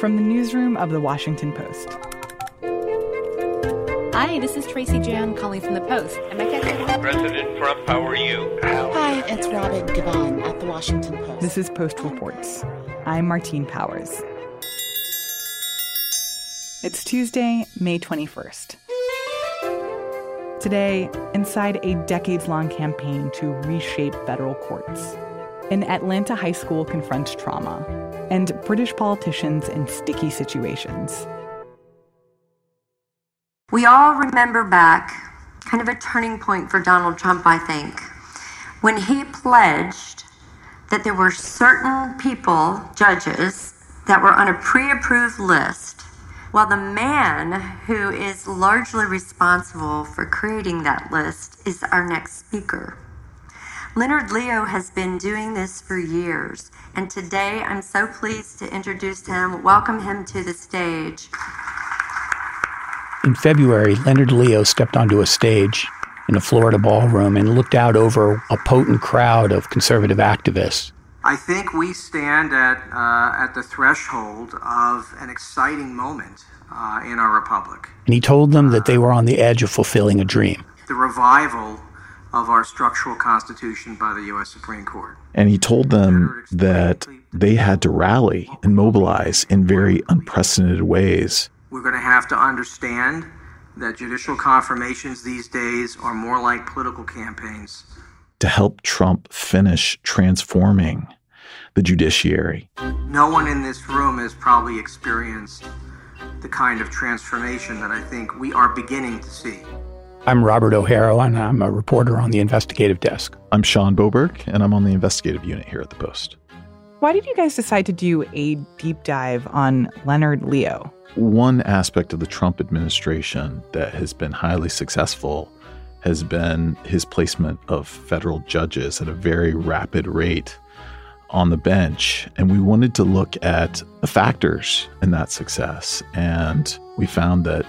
from the newsroom of The Washington Post. Hi, this is Tracy Jan calling from The Post. Am I catching President Trump, how are you? Hi, it's Robin Givhan at The Washington Post. This is Post Reports. I'm Martine Powers. It's Tuesday, May 21st. Today, inside a decades long campaign to reshape federal courts, an Atlanta high school confronts trauma, and British politicians in sticky situations. We all remember back, kind of a turning point for Donald Trump, I think, when he pledged that there were certain people, judges, that were on a pre approved list, while the man who is largely responsible for creating that list is our next speaker. Leonard Leo has been doing this for years, and today I'm so pleased to introduce him, welcome him to the stage. In February, Leonard Leo stepped onto a stage in a Florida ballroom and looked out over a potent crowd of conservative activists. I think we stand at, uh, at the threshold of an exciting moment uh, in our republic. And he told them that they were on the edge of fulfilling a dream. The revival of our structural constitution by the U.S. Supreme Court. And he told them that they had to rally and mobilize in very unprecedented ways. We're going to have to understand that judicial confirmations these days are more like political campaigns. To help Trump finish transforming the judiciary. No one in this room has probably experienced the kind of transformation that I think we are beginning to see. I'm Robert O'Harrow, and I'm a reporter on the investigative desk. I'm Shawn Boburg, and I'm on the investigative unit here at the Post. Why did you guys decide to do a deep dive on Leonard Leo? One aspect of the Trump administration that has been highly successful has been his placement of federal judges at a very rapid rate on the bench. And we wanted to look at the factors in that success. And we found that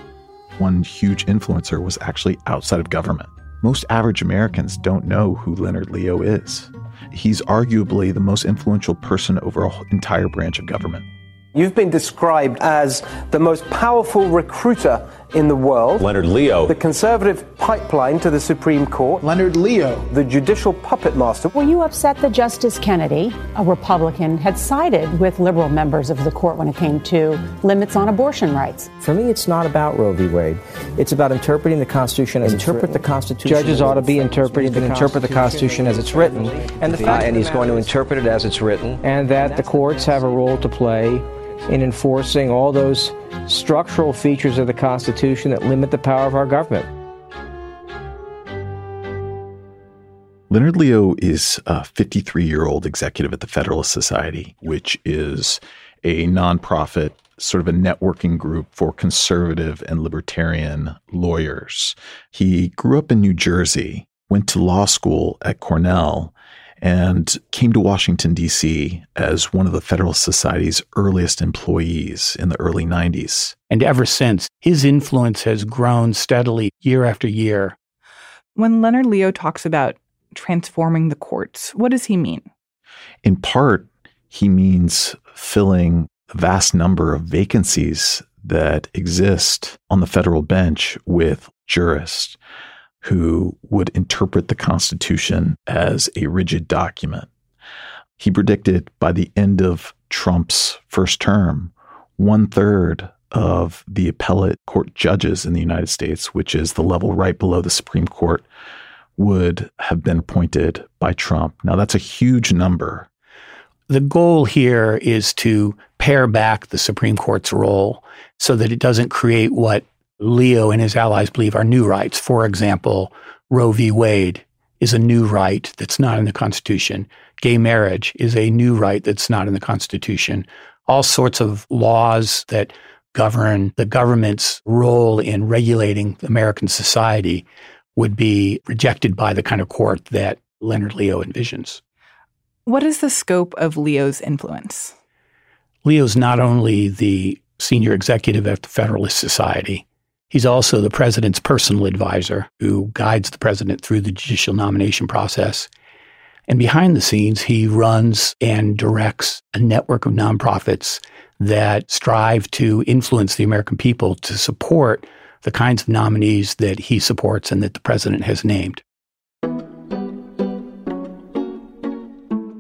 one huge influencer was actually outside of government. Most average Americans don't know who Leonard Leo is. He's arguably the most influential person over an entire branch of government. You've been described as the most powerful recruiter in the world. Leonard Leo. The conservative pipeline to the Supreme Court. Leonard Leo. The judicial puppet master. Were you upset that Justice Kennedy, a Republican, had sided with liberal members of the court when it came to limits on abortion rights? For me, it's not about Roe v. Wade. It's about interpreting the Constitution as interpret the Constitution. Judges ought to be interpreting the interpret the Constitution as it's written, and the uh, and he's going to interpret it as it's written, and that the courts have a role to play in enforcing all those structural features of the Constitution that limit the power of our government. Leonard Leo is a 53 year old executive at the Federalist Society, which is a nonprofit, sort of a networking group for conservative and libertarian lawyers. He grew up in New Jersey, went to law school at Cornell, and came to Washington, D.C. as one of the Federalist Society's earliest employees in the early 90s. And ever since, his influence has grown steadily year after year. When Leonard Leo talks about transforming the courts, what does he mean? In part, he means filling a vast number of vacancies that exist on the federal bench with jurists who would interpret the Constitution as a rigid document. He predicted by the end of Trump's first term, one third of the appellate court judges in the United States, which is the level right below the Supreme Court, would have been appointed by Trump. Now, that's a huge number. The goal here is to pare back the Supreme Court's role so that it doesn't create what Leo and his allies believe are new rights. For example, Roe v. Wade is a new right that's not in the Constitution. Gay marriage is a new right that's not in the Constitution. All sorts of laws that govern the government's role in regulating American society would be rejected by the kind of court that Leonard Leo envisions. What is the scope of Leo's influence? Leo's not only the senior executive at the Federalist Society, He's also the president's personal advisor who guides the president through the judicial nomination process. And behind the scenes, he runs and directs a network of nonprofits that strive to influence the American people to support the kinds of nominees that he supports and that the president has named.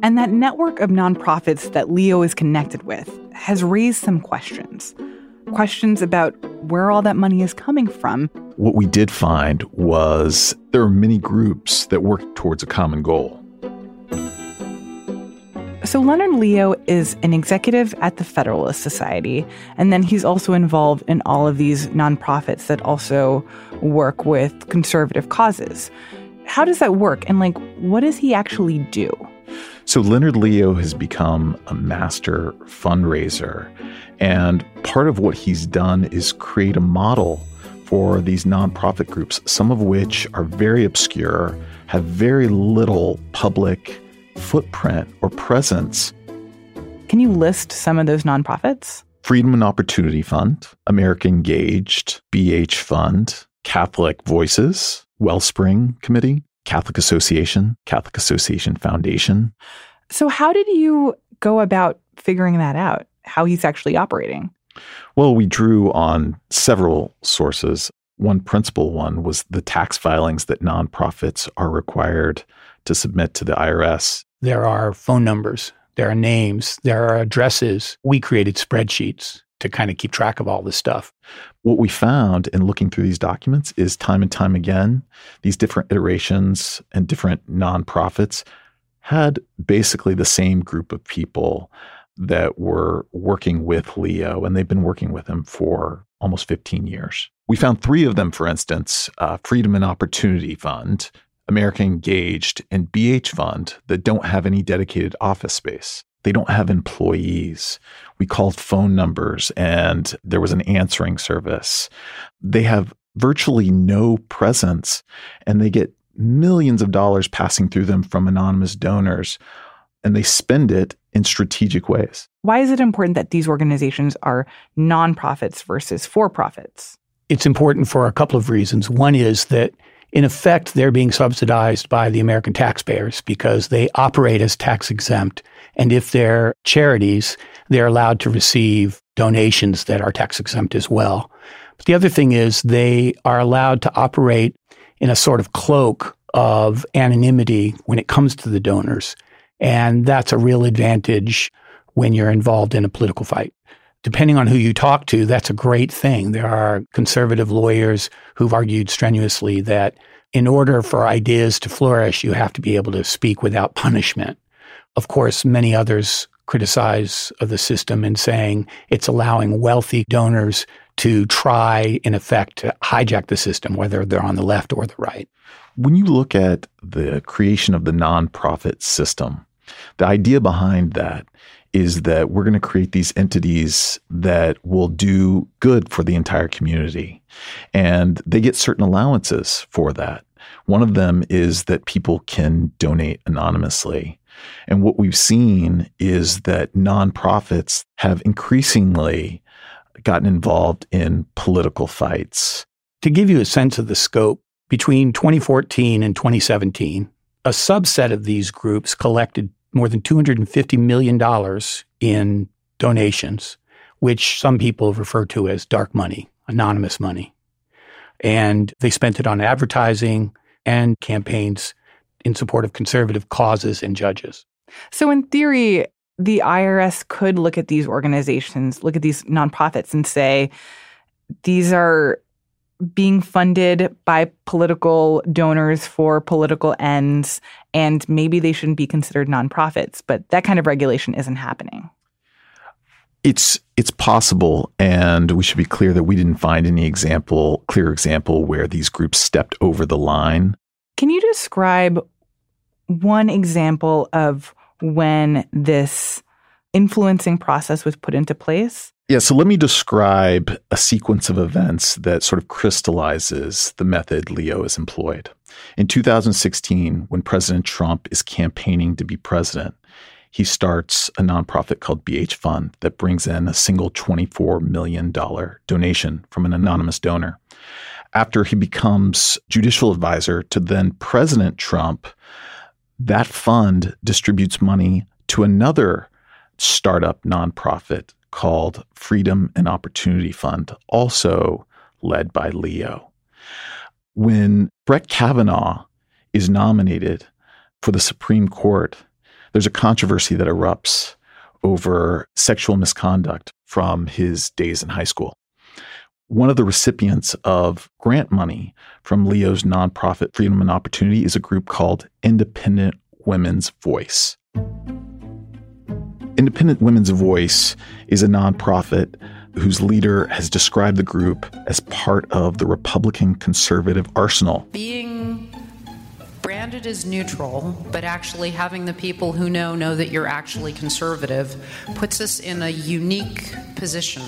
And that network of nonprofits that Leo is connected with has raised some questions. Questions about where all that money is coming from. What we did find was there are many groups that work towards a common goal. So, Leonard Leo is an executive at the Federalist Society, and then he's also involved in all of these nonprofits that also work with conservative causes. How does that work? And, like, what does he actually do? So, Leonard Leo has become a master fundraiser. And part of what he's done is create a model for these nonprofit groups, some of which are very obscure, have very little public footprint or presence. Can you list some of those nonprofits? Freedom and Opportunity Fund, American Engaged, BH Fund, Catholic Voices, Wellspring Committee, Catholic Association, Catholic Association Foundation. So, how did you go about figuring that out? How he's actually operating? Well, we drew on several sources. One principal one was the tax filings that nonprofits are required to submit to the IRS there are phone numbers, there are names, there are addresses. We created spreadsheets to kind of keep track of all this stuff. What we found in looking through these documents is time and time again, these different iterations and different nonprofits had basically the same group of people that were working with Leo, and they've been working with him for almost 15 years. We found three of them, for instance, uh, Freedom and Opportunity Fund, America Engaged, and BH Fund that don't have any dedicated office space. They don't have employees. We called phone numbers and there was an answering service. They have virtually no presence and they get millions of dollars passing through them from anonymous donors and they spend it in strategic ways. Why is it important that these organizations are nonprofits versus for profits? It's important for a couple of reasons. One is that in effect, they're being subsidized by the American taxpayers because they operate as tax exempt. And if they're charities, they're allowed to receive donations that are tax exempt as well. But the other thing is they are allowed to operate in a sort of cloak of anonymity when it comes to the donors. And that's a real advantage when you're involved in a political fight depending on who you talk to, that's a great thing. There are conservative lawyers who've argued strenuously that in order for ideas to flourish, you have to be able to speak without punishment. Of course, many others criticize the system in saying it's allowing wealthy donors to try, in effect, to hijack the system, whether they're on the left or the right. When you look at the creation of the nonprofit system, the idea behind that is that we're going to create these entities that will do good for the entire community. And they get certain allowances for that. One of them is that people can donate anonymously. And what we've seen is that nonprofits have increasingly gotten involved in political fights. To give you a sense of the scope, between 2014 and 2017, a subset of these groups collected more than $250 million in donations, which some people refer to as dark money, anonymous money. And they spent it on advertising and campaigns in support of conservative causes and judges. So, in theory, the IRS could look at these organizations, look at these nonprofits, and say, these are being funded by political donors for political ends, and maybe they shouldn't be considered nonprofits. But that kind of regulation isn't happening. It's it's possible, and we should be clear that we didn't find any example, clear example where these groups stepped over the line. Can you describe one example of when this influencing process was put into place? Yeah, so let me describe a sequence of events that sort of crystallizes the method Leo has employed. In 2016, when President Trump is campaigning to be president, he starts a nonprofit called BH Fund that brings in a single $24 million donation from an anonymous donor. After he becomes judicial advisor to then President Trump, that fund distributes money to another startup nonprofit called Freedom and Opportunity Fund, also led by Leo. When Brett Kavanaugh is nominated for the Supreme Court, there's a controversy that erupts over sexual misconduct from his days in high school. One of the recipients of grant money from Leo's nonprofit Freedom and Opportunity is a group called Independent Women's Voice. Independent Women's Voice is a nonprofit whose leader has described the group as part of the Republican conservative arsenal. Being branded as neutral, but actually having the people who know know that you're actually conservative puts us in a unique position.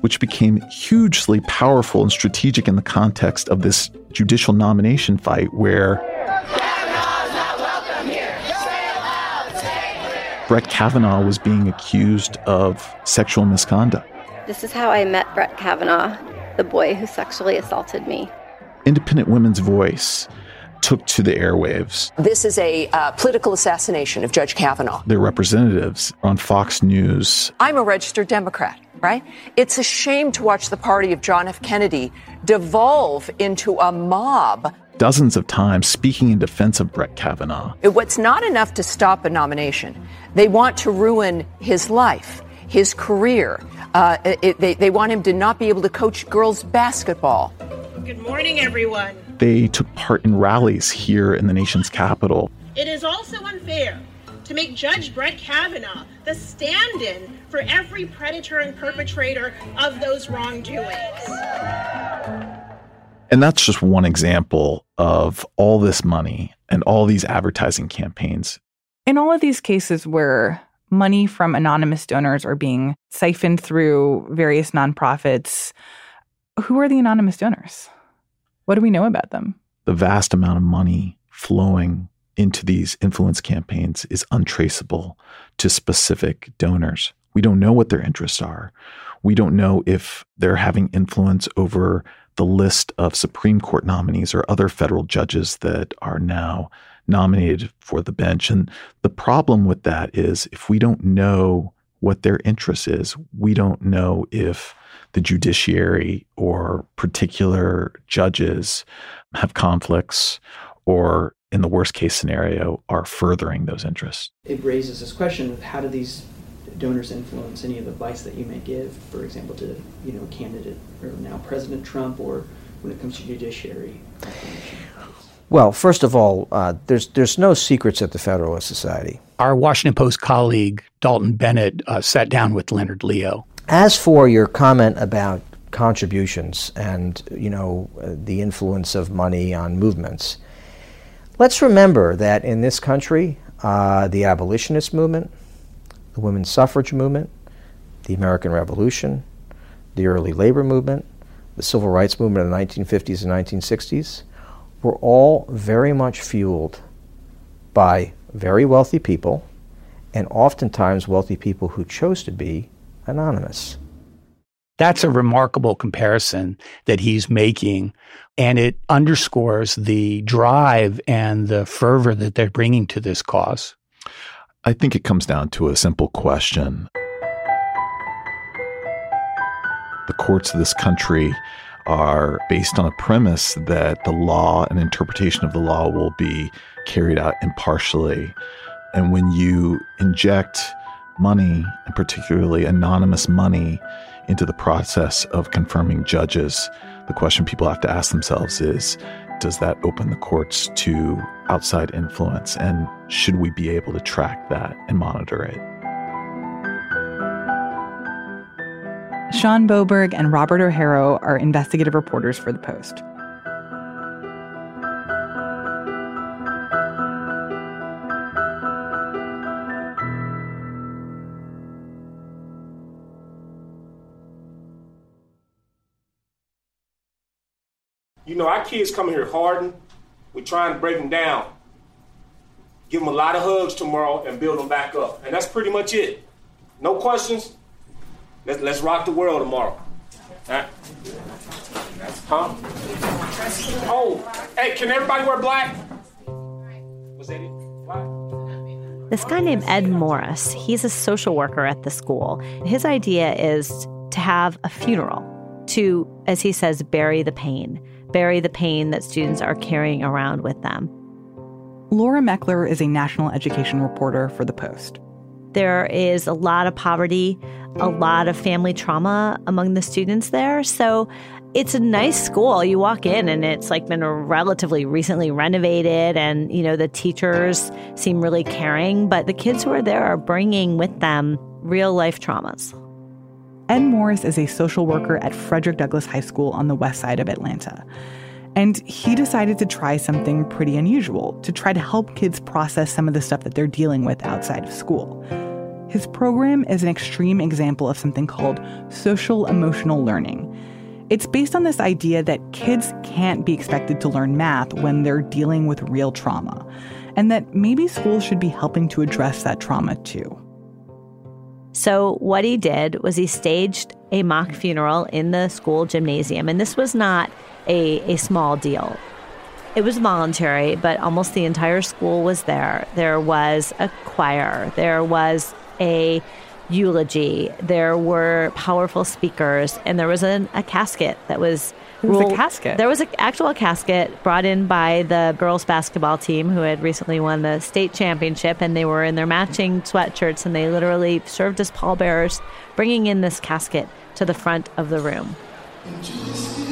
Which became hugely powerful and strategic in the context of this judicial nomination fight where Brett Kavanaugh was being accused of sexual misconduct. This is how I met Brett Kavanaugh, the boy who sexually assaulted me. Independent Women's Voice took to the airwaves. This is a uh, political assassination of Judge Kavanaugh. Their representatives on Fox News. I'm a registered Democrat, right? It's a shame to watch the party of John F. Kennedy devolve into a mob dozens of times speaking in defense of Brett Kavanaugh. What's not enough to stop a nomination, they want to ruin his life, his career. Uh, it, they, they want him to not be able to coach girls basketball. Good morning, everyone. They took part in rallies here in the nation's capital. It is also unfair to make Judge Brett Kavanaugh the stand in for every predator and perpetrator of those wrongdoings. And that's just one example of all this money and all these advertising campaigns. In all of these cases where money from anonymous donors are being siphoned through various nonprofits, who are the anonymous donors? What do we know about them? The vast amount of money flowing into these influence campaigns is untraceable to specific donors. We don't know what their interests are. We don't know if they're having influence over the list of Supreme Court nominees or other federal judges that are now nominated for the bench. And the problem with that is if we don't know what their interest is, we don't know if the judiciary or particular judges have conflicts or in the worst case scenario are furthering those interests. It raises this question of how do these donors influence any of the advice that you may give, for example, to you know a candidate or now President Trump, or when it comes to judiciary? Well, first of all, uh, there's there's no secrets at the Federalist Society. Our Washington Post colleague Dalton Bennett uh, sat down with Leonard Leo. As for your comment about contributions and you know uh, the influence of money on movements, let's remember that in this country, uh, the abolitionist movement, the women's suffrage movement, the American Revolution, the early labor movement, the civil rights movement of the 1950s and 1960s were all very much fueled by very wealthy people and oftentimes wealthy people who chose to be anonymous. That's a remarkable comparison that he's making, and it underscores the drive and the fervor that they're bringing to this cause. I think it comes down to a simple question. The courts of this country are based on a premise that the law and interpretation of the law will be carried out impartially. And when you inject money, and particularly anonymous money, into the process of confirming judges, the question people have to ask themselves is does that open the courts to outside influence? And should we be able to track that and monitor it? Shawn Boburg and Robert O'Harrow are investigative reporters for The Post. Know, our kids come here hardened. We're trying to break them down. Give them a lot of hugs tomorrow and build them back up. And that's pretty much it. No questions. Let's, let's rock the world tomorrow. Huh? Oh, hey, can everybody wear black? Was that it? Black? This guy named Ed Morris, he's a social worker at the school. His idea is to have a funeral to, as he says, bury the pain, bury the pain that students are carrying around with them. Laura Meckler is a national education reporter for The Post. There is a lot of poverty, a lot of family trauma among the students there. So it's a nice school. You walk in and it's like been relatively recently renovated, and you know the teachers seem really caring, but the kids who are there are bringing with them real life traumas. Ed Morris is a social worker at Frederick Douglass High School on the west side of Atlanta. And he decided to try something pretty unusual to try to help kids process some of the stuff that they're dealing with outside of school. His program is an extreme example of something called social emotional learning. It's based on this idea that kids can't be expected to learn math when they're dealing with real trauma, and that maybe schools should be helping to address that trauma too. So, what he did was he staged a mock funeral in the school gymnasium, and this was not a, a small deal. It was voluntary, but almost the entire school was there. There was a choir, there was a eulogy. There were powerful speakers, and there was an, a casket that was. There was a casket. There was an actual casket brought in by the girls basketball team who had recently won the state championship, and they were in their matching sweatshirts, and they literally served as pallbearers, bringing in this casket to the front of the room. What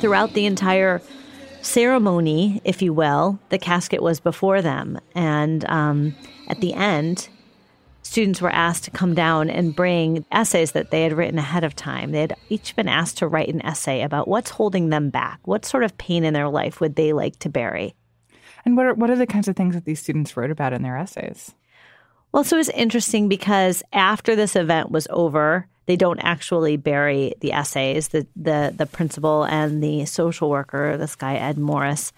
Throughout the entire ceremony, if you will, the casket was before them. And um, at the end, students were asked to come down and bring essays that they had written ahead of time. They had each been asked to write an essay about what's holding them back, what sort of pain in their life would they like to bury. And what are, what are the kinds of things that these students wrote about in their essays? Well, so it was interesting because after this event was over, they don't actually bury the essays. The the the principal and the social worker, this guy Ed Morris,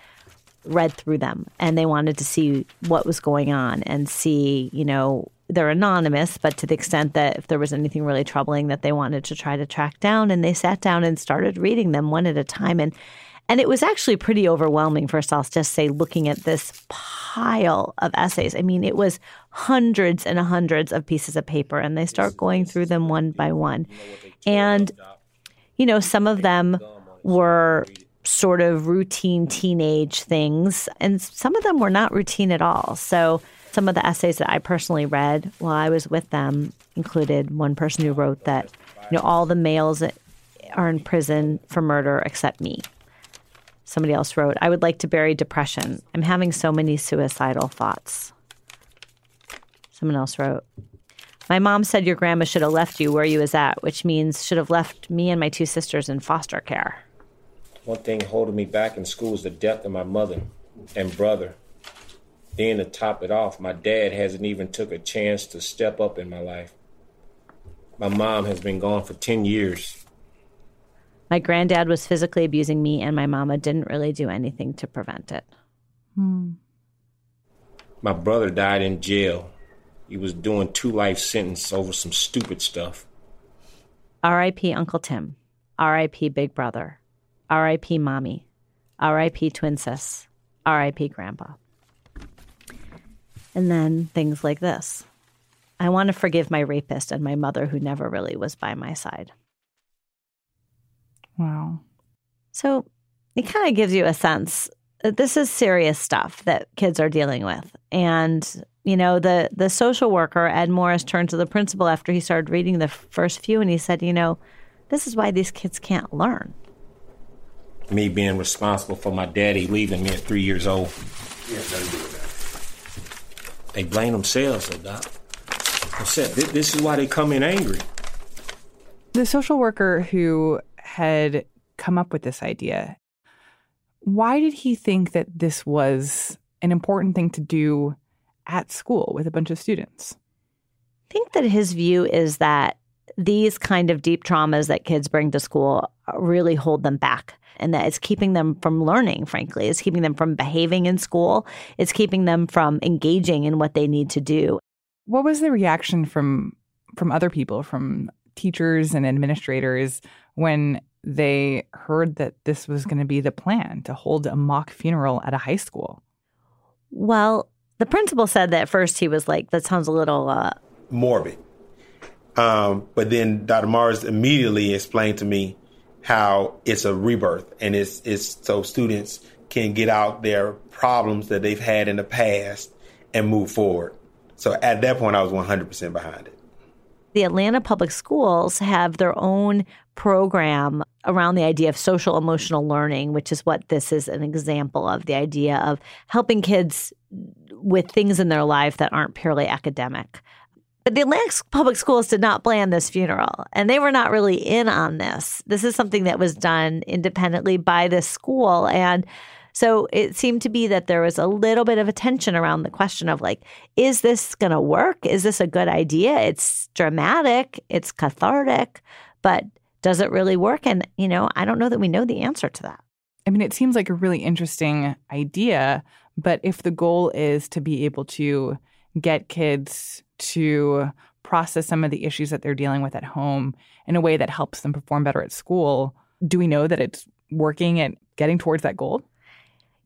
read through them and they wanted to see what was going on and see, you know, they're anonymous, but to the extent that if there was anything really troubling that they wanted to try to track down and they sat down and started reading them one at a time and and it was actually pretty overwhelming first I'll just say looking at this pile of essays. I mean, it was hundreds and hundreds of pieces of paper and they start going through them one by one. And you know, some of them were sort of routine teenage things, and some of them were not routine at all. So, some of the essays that I personally read while I was with them included one person who wrote that, you know, all the males are in prison for murder except me. Somebody else wrote, I would like to bury depression. I'm having so many suicidal thoughts. Someone else wrote, My mom said your grandma should have left you where you was at, which means should have left me and my two sisters in foster care. One thing holding me back in school is the death of my mother and brother. Then to top it off, my dad hasn't even took a chance to step up in my life. My mom has been gone for 10 years. My granddad was physically abusing me, and my mama didn't really do anything to prevent it. Hmm. My brother died in jail. He was doing two life sentence over some stupid stuff. R.I.P. Uncle Tim. R.I.P. Big Brother. R.I.P. Mommy. R.I.P. Twin Sis. R.I.P. Grandpa. And then things like this. I want to forgive my rapist and my mother who never really was by my side. Wow. So it kind of gives you a sense that this is serious stuff that kids are dealing with. And, you know, the the social worker, Ed Morris, turned to the principal after he started reading the first few and he said, you know, this is why these kids can't learn. Me being responsible for my daddy leaving me at three years old. Yeah, nothing do that. They blame themselves, though, Doc. I said, thi- this is why they come in angry. The social worker who had come up with this idea, why did he think that this was an important thing to do at school with a bunch of students? I think that his view is that these kind of deep traumas that kids bring to school really hold them back and that it's keeping them from learning frankly. It's keeping them from behaving in school. It's keeping them from engaging in what they need to do. What was the reaction from from other people from teachers and administrators when they heard that this was going to be the plan to hold a mock funeral at a high school well the principal said that at first he was like that sounds a little uh, morbid um, but then Dr. Mars immediately explained to me how it's a rebirth and it's it's so students can get out their problems that they've had in the past and move forward. So at that point I was 100% behind it. The Atlanta Public Schools have their own program around the idea of social emotional learning, which is what this is an example of the idea of helping kids with things in their life that aren't purely academic. But the Atlanta Public Schools did not plan this funeral, and they were not really in on this. This is something that was done independently by this school. And so it seemed to be that there was a little bit of a tension around the question of like, is this going to work? Is this a good idea? It's dramatic, it's cathartic, but does it really work? And, you know, I don't know that we know the answer to that. I mean, it seems like a really interesting idea, but if the goal is to be able to get kids to process some of the issues that they're dealing with at home in a way that helps them perform better at school, do we know that it's working at getting towards that goal?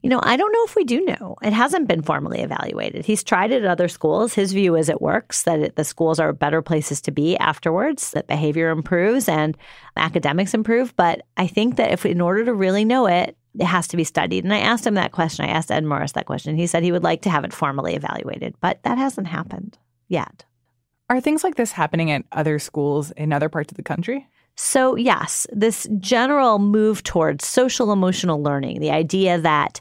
You know, I don't know if we do know. It hasn't been formally evaluated. He's tried it at other schools. His view is it works, that it, the schools are better places to be afterwards, that behavior improves and academics improve. But I think that if in order to really know it, it has to be studied. And I asked him that question. I asked Ed Morris that question. He said he would like to have it formally evaluated, but that hasn't happened yet. Are things like this happening at other schools in other parts of the country? So, yes, this general move towards social emotional learning, the idea that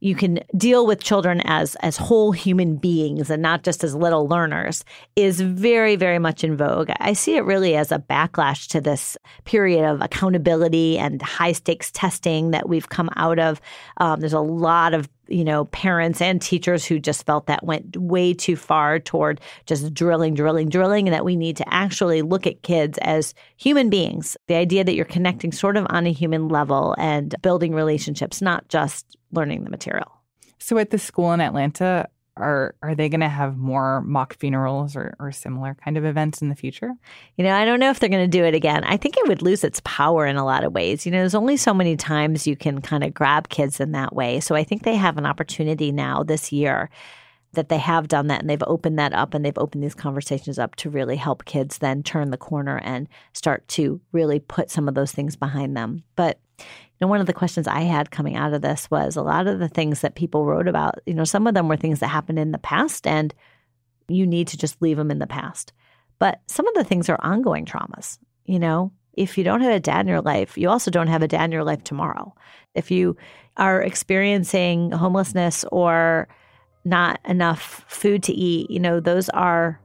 you can deal with children as as whole human beings and not just as little learners is very very much in vogue. I see it really as a backlash to this period of accountability and high stakes testing that we've come out of. Um, there's a lot of you know, parents and teachers who just felt that went way too far toward just drilling, drilling, drilling, and that we need to actually look at kids as human beings. The idea that you're connecting sort of on a human level and building relationships, not just learning the material. So at the school in Atlanta, are are they going to have more mock funerals or, or similar kind of events in the future? You know, I don't know if they're going to do it again. I think it would lose its power in a lot of ways. You know, there's only so many times you can kind of grab kids in that way. So I think they have an opportunity now this year that they have done that and they've opened that up and they've opened these conversations up to really help kids then turn the corner and start to really put some of those things behind them. But you know, one of the questions I had coming out of this was a lot of the things that people wrote about, you know, some of them were things that happened in the past and you need to just leave them in the past. But some of the things are ongoing traumas, you know. If you don't have a dad in your life, you also don't have a dad in your life tomorrow. If you are experiencing homelessness or not enough food to eat, you know, those are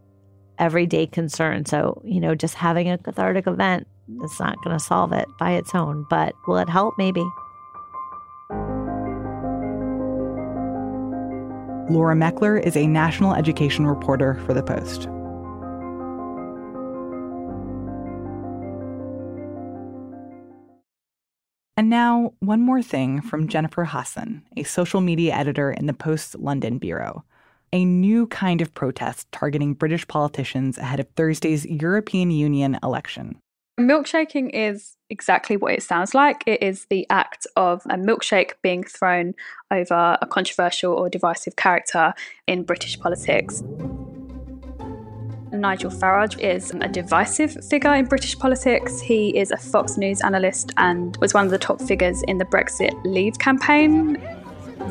everyday concerns. So, you know, just having a cathartic event it's not going to solve it by its own, but will it help? Maybe. Laura Meckler is a national education reporter for The Post. And now, one more thing from Jennifer Hassan, a social media editor in the Post's London bureau. A new kind of protest targeting British politicians ahead of Thursday's European Union election. Milkshaking is exactly what it sounds like. It is the act of a milkshake being thrown over a controversial or divisive character in British politics. Nigel Farage is a divisive figure in British politics. He is a Fox News analyst and was one of the top figures in the Brexit Leave campaign.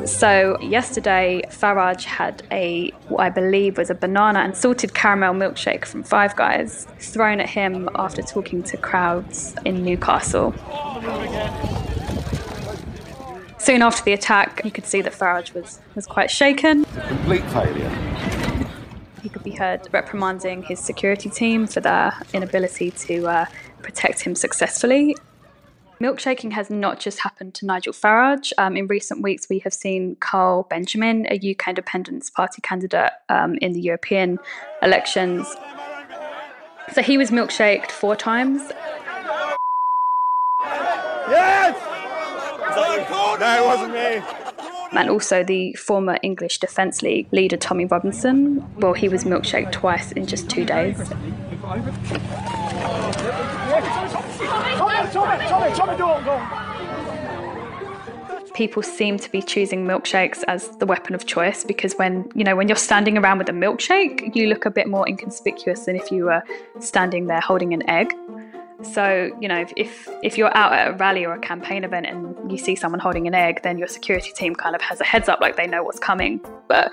So yesterday, Farage had a what I believe was a banana and salted caramel milkshake from Five Guys thrown at him after talking to crowds in Newcastle. Soon after the attack, you could see that Farage was, was quite shaken. Complete failure. He could be heard reprimanding his security team for their inability to uh, protect him successfully. Milkshaking has not just happened to Nigel Farage. Um, in recent weeks, we have seen Carl Benjamin, a UK Independence Party candidate um, in the European elections. So he was milkshaked four times. Yes! No, it wasn't me. And also the former English Defence League leader Tommy Robinson. Well, he was milkshaked twice in just two days. People seem to be choosing milkshakes as the weapon of choice because when you know when you're standing around with a milkshake, you look a bit more inconspicuous than if you were standing there holding an egg. So, you know, if, if you're out at a rally or a campaign event and you see someone holding an egg, then your security team kind of has a heads up, like they know what's coming. But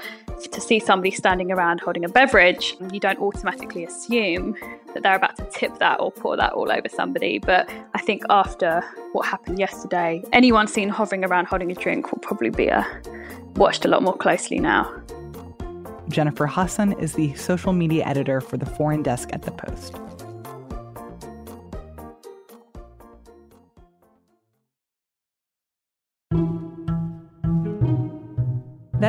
to see somebody standing around holding a beverage, you don't automatically assume that they're about to tip that or pour that all over somebody. But I think after what happened yesterday, anyone seen hovering around holding a drink will probably be uh, watched a lot more closely now. Jennifer Hassan is the social media editor for the foreign desk at The Post.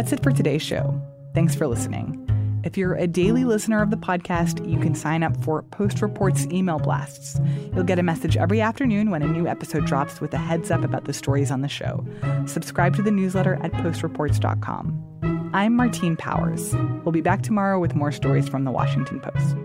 That's it for today's show. Thanks for listening. If you're a daily listener of the podcast, you can sign up for Post Reports email blasts. You'll get a message every afternoon when a new episode drops with a heads up about the stories on the show. Subscribe to the newsletter at postreports.com. I'm Martine Powers. We'll be back tomorrow with more stories from the Washington Post.